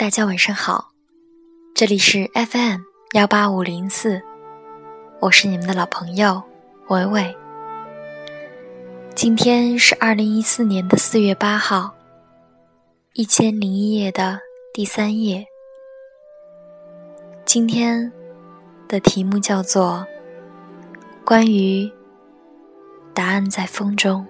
大家晚上好，这里是 FM 幺八五零四，我是你们的老朋友伟伟。今天是二零一四年的四月八号，一千零一夜的第三夜。今天的题目叫做“关于答案在风中”。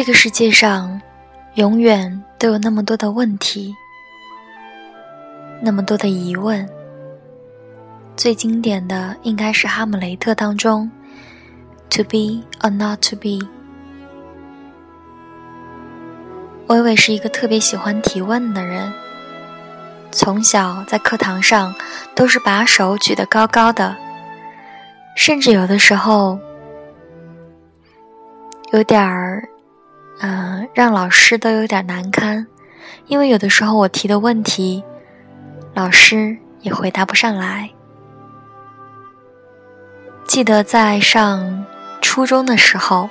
这个世界上，永远都有那么多的问题，那么多的疑问。最经典的应该是《哈姆雷特》当中，“To be or not to be”。伟伟是一个特别喜欢提问的人，从小在课堂上都是把手举得高高的，甚至有的时候有点儿。嗯，让老师都有点难堪，因为有的时候我提的问题，老师也回答不上来。记得在上初中的时候，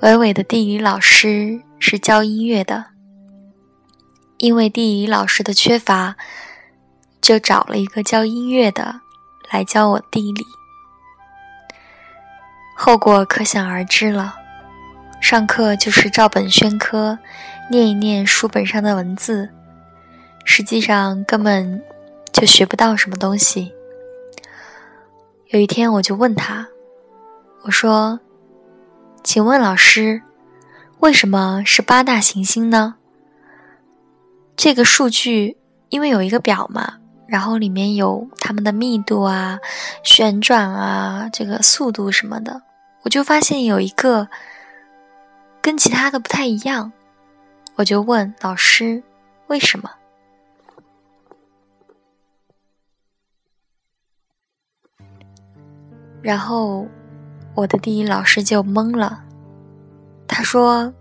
伟伟的地理老师是教音乐的，因为地理老师的缺乏，就找了一个教音乐的来教我地理，后果可想而知了。上课就是照本宣科，念一念书本上的文字，实际上根本就学不到什么东西。有一天，我就问他：“我说，请问老师，为什么是八大行星呢？这个数据因为有一个表嘛，然后里面有它们的密度啊、旋转啊、这个速度什么的，我就发现有一个。”跟其他的不太一样，我就问老师为什么。然后我的第一老师就懵了，他说：“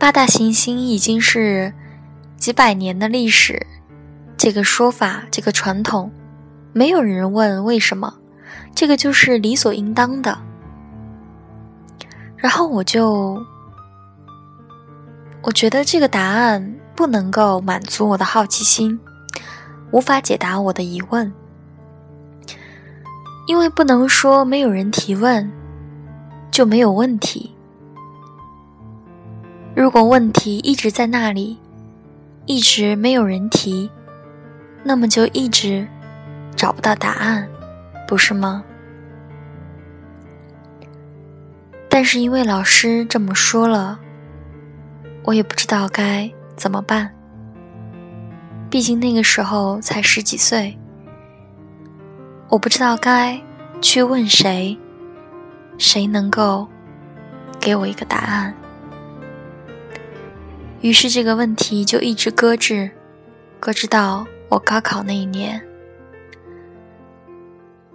八大行星已经是几百年的历史，这个说法，这个传统，没有人问为什么，这个就是理所应当的。”然后我就，我觉得这个答案不能够满足我的好奇心，无法解答我的疑问，因为不能说没有人提问就没有问题。如果问题一直在那里，一直没有人提，那么就一直找不到答案，不是吗？但是因为老师这么说了，我也不知道该怎么办。毕竟那个时候才十几岁，我不知道该去问谁，谁能够给我一个答案。于是这个问题就一直搁置，搁置到我高考那一年。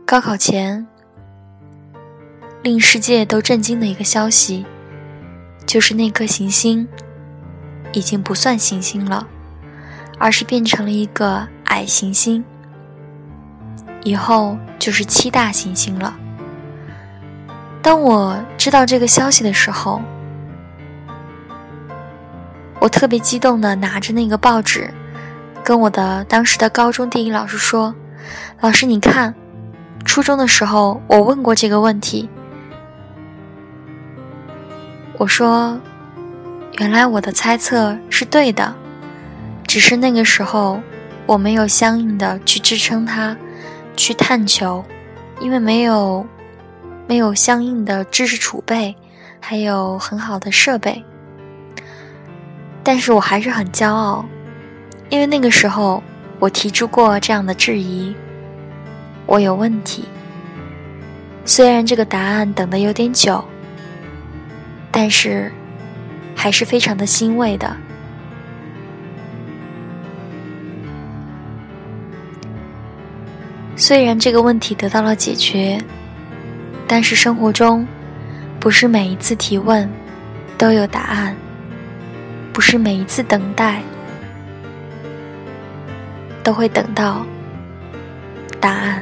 高考前。令世界都震惊的一个消息，就是那颗行星已经不算行星了，而是变成了一个矮行星。以后就是七大行星了。当我知道这个消息的时候，我特别激动的拿着那个报纸，跟我的当时的高中地理老师说：“老师，你看，初中的时候我问过这个问题。”我说：“原来我的猜测是对的，只是那个时候我没有相应的去支撑它，去探求，因为没有没有相应的知识储备，还有很好的设备。但是我还是很骄傲，因为那个时候我提出过这样的质疑，我有问题。虽然这个答案等的有点久。”但是，还是非常的欣慰的。虽然这个问题得到了解决，但是生活中不是每一次提问都有答案，不是每一次等待都会等到答案。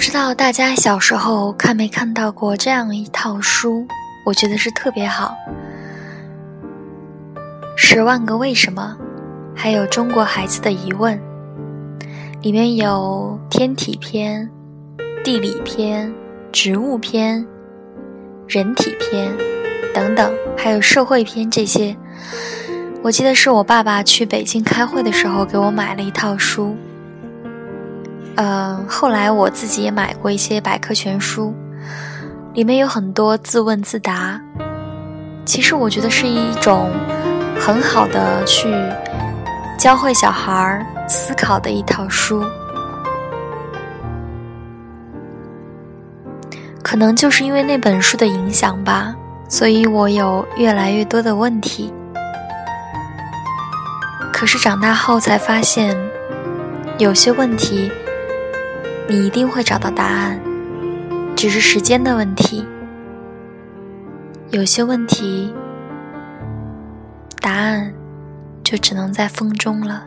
不知道大家小时候看没看到过这样一套书？我觉得是特别好，《十万个为什么》，还有《中国孩子的疑问》，里面有天体篇、地理篇、植物篇、人体篇等等，还有社会篇这些。我记得是我爸爸去北京开会的时候给我买了一套书。嗯，后来我自己也买过一些百科全书，里面有很多自问自答。其实我觉得是一种很好的去教会小孩儿思考的一套书。可能就是因为那本书的影响吧，所以我有越来越多的问题。可是长大后才发现，有些问题。你一定会找到答案，只是时间的问题。有些问题，答案就只能在风中了。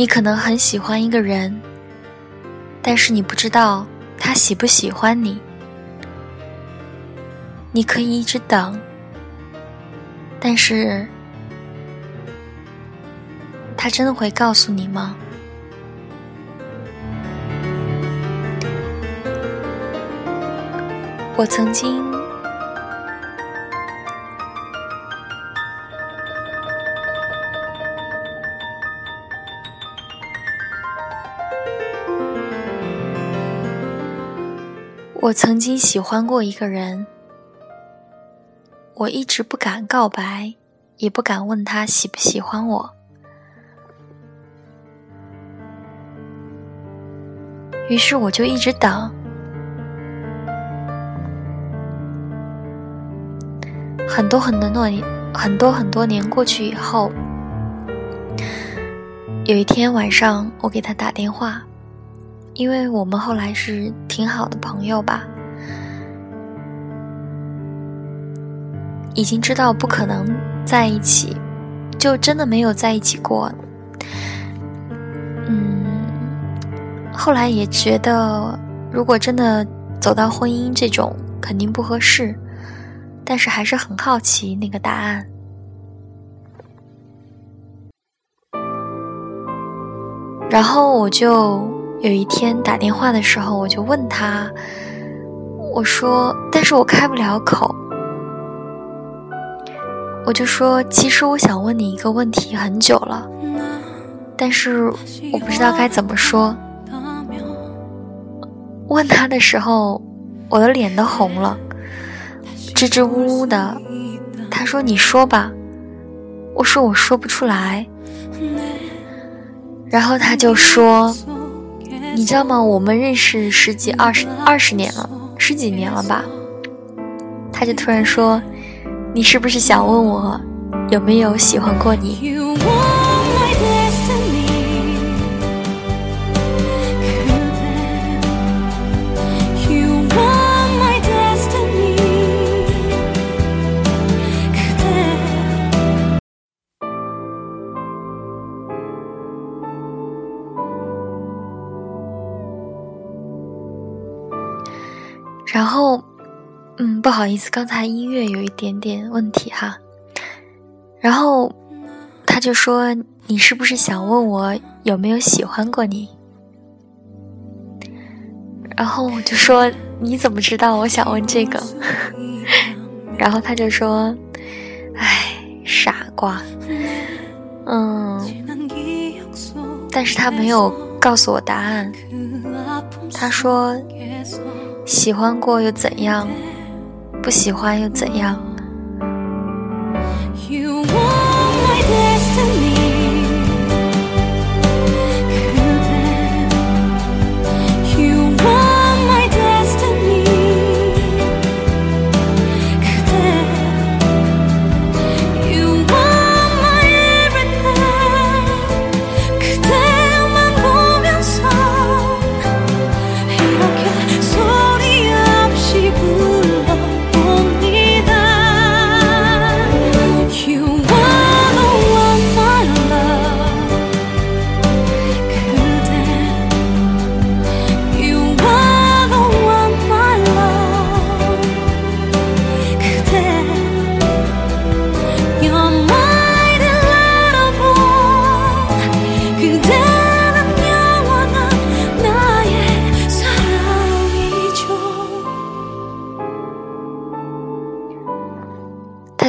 你可能很喜欢一个人，但是你不知道他喜不喜欢你。你可以一直等，但是他真的会告诉你吗？我曾经。我曾经喜欢过一个人，我一直不敢告白，也不敢问他喜不喜欢我。于是我就一直等，很多很多年，很多很多年过去以后，有一天晚上，我给他打电话。因为我们后来是挺好的朋友吧，已经知道不可能在一起，就真的没有在一起过。嗯，后来也觉得，如果真的走到婚姻这种，肯定不合适，但是还是很好奇那个答案，然后我就。有一天打电话的时候，我就问他，我说：“但是我开不了口。”我就说：“其实我想问你一个问题很久了，但是我不知道该怎么说。问他的时候，我的脸都红了，支支吾吾的。他说：“你说吧。”我说：“我说不出来。”然后他就说：“你知道吗？我们认识十几、二十、二十年了，十几年了吧？”他就突然说：“你是不是想问我有没有喜欢过你？”不好意思，刚才音乐有一点点问题哈。然后他就说：“你是不是想问我有没有喜欢过你？”然后我就说：“你怎么知道我想问这个？” 然后他就说：“哎，傻瓜。”嗯，但是他没有告诉我答案。他说。喜欢过又怎样？不喜欢又怎样？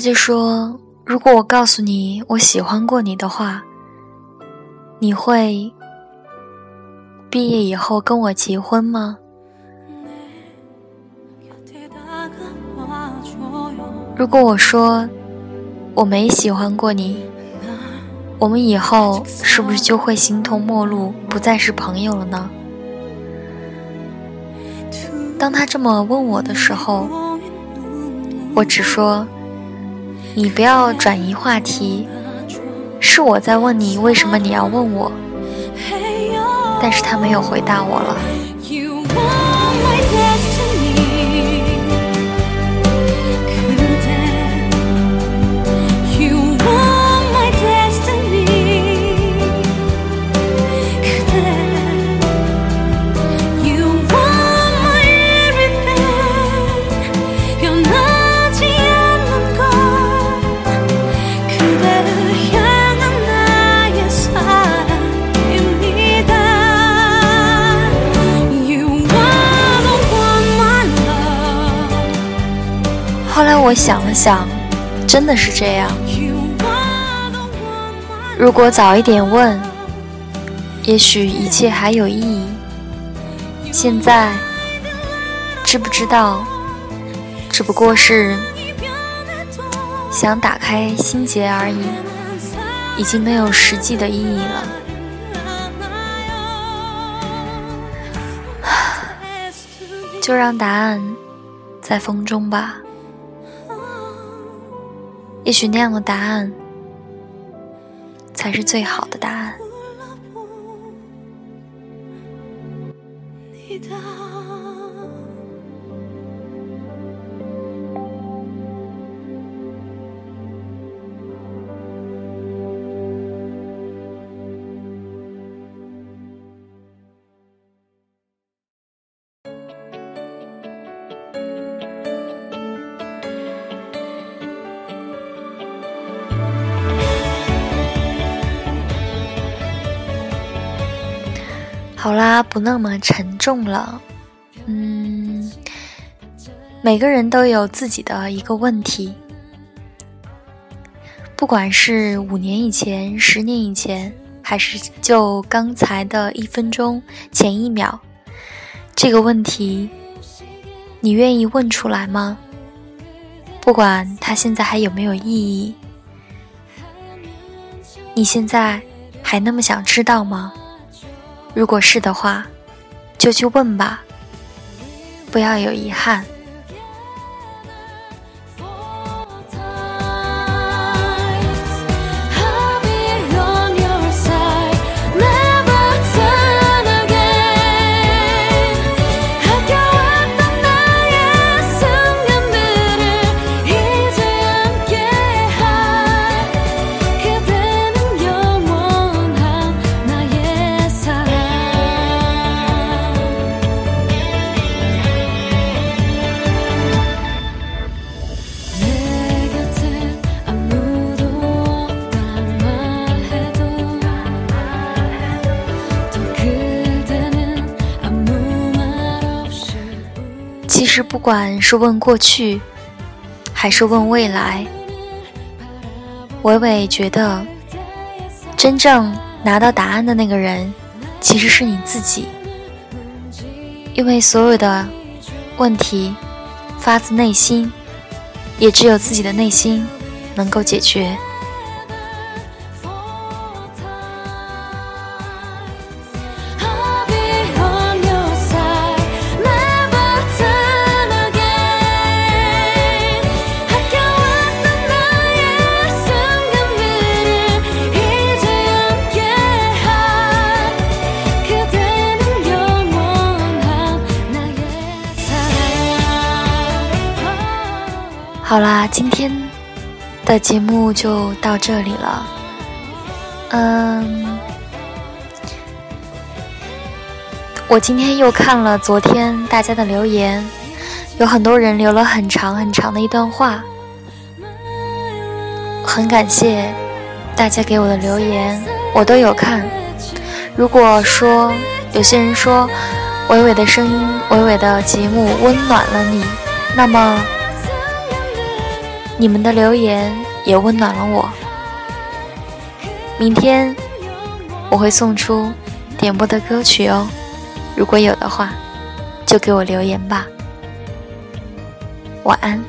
就说：“如果我告诉你我喜欢过你的话，你会毕业以后跟我结婚吗？如果我说我没喜欢过你，我们以后是不是就会形同陌路，不再是朋友了呢？”当他这么问我的时候，我只说。你不要转移话题，是我在问你为什么你要问我，但是他没有回答我了。我想了想，真的是这样。如果早一点问，也许一切还有意义。现在知不知道，只不过是想打开心结而已，已经没有实际的意义了。就让答案在风中吧。也许那样的答案才是最好的答案。啦，不那么沉重了。嗯，每个人都有自己的一个问题，不管是五年以前、十年以前，还还是就刚才的一分钟前一秒？这个问题，你愿意问出来吗？不管它现在还有没有意义，你现在还那么想知道吗？如果是的话，就去问吧，不要有遗憾。不管是问过去，还是问未来，伟伟觉得，真正拿到答案的那个人，其实是你自己。因为所有的问题发自内心，也只有自己的内心能够解决。好啦，今天的节目就到这里了。嗯，我今天又看了昨天大家的留言，有很多人留了很长很长的一段话，很感谢大家给我的留言，我都有看。如果说有些人说伟伟的声音、伟伟的节目温暖了你，那么。你们的留言也温暖了我。明天我会送出点播的歌曲哦，如果有的话，就给我留言吧。晚安。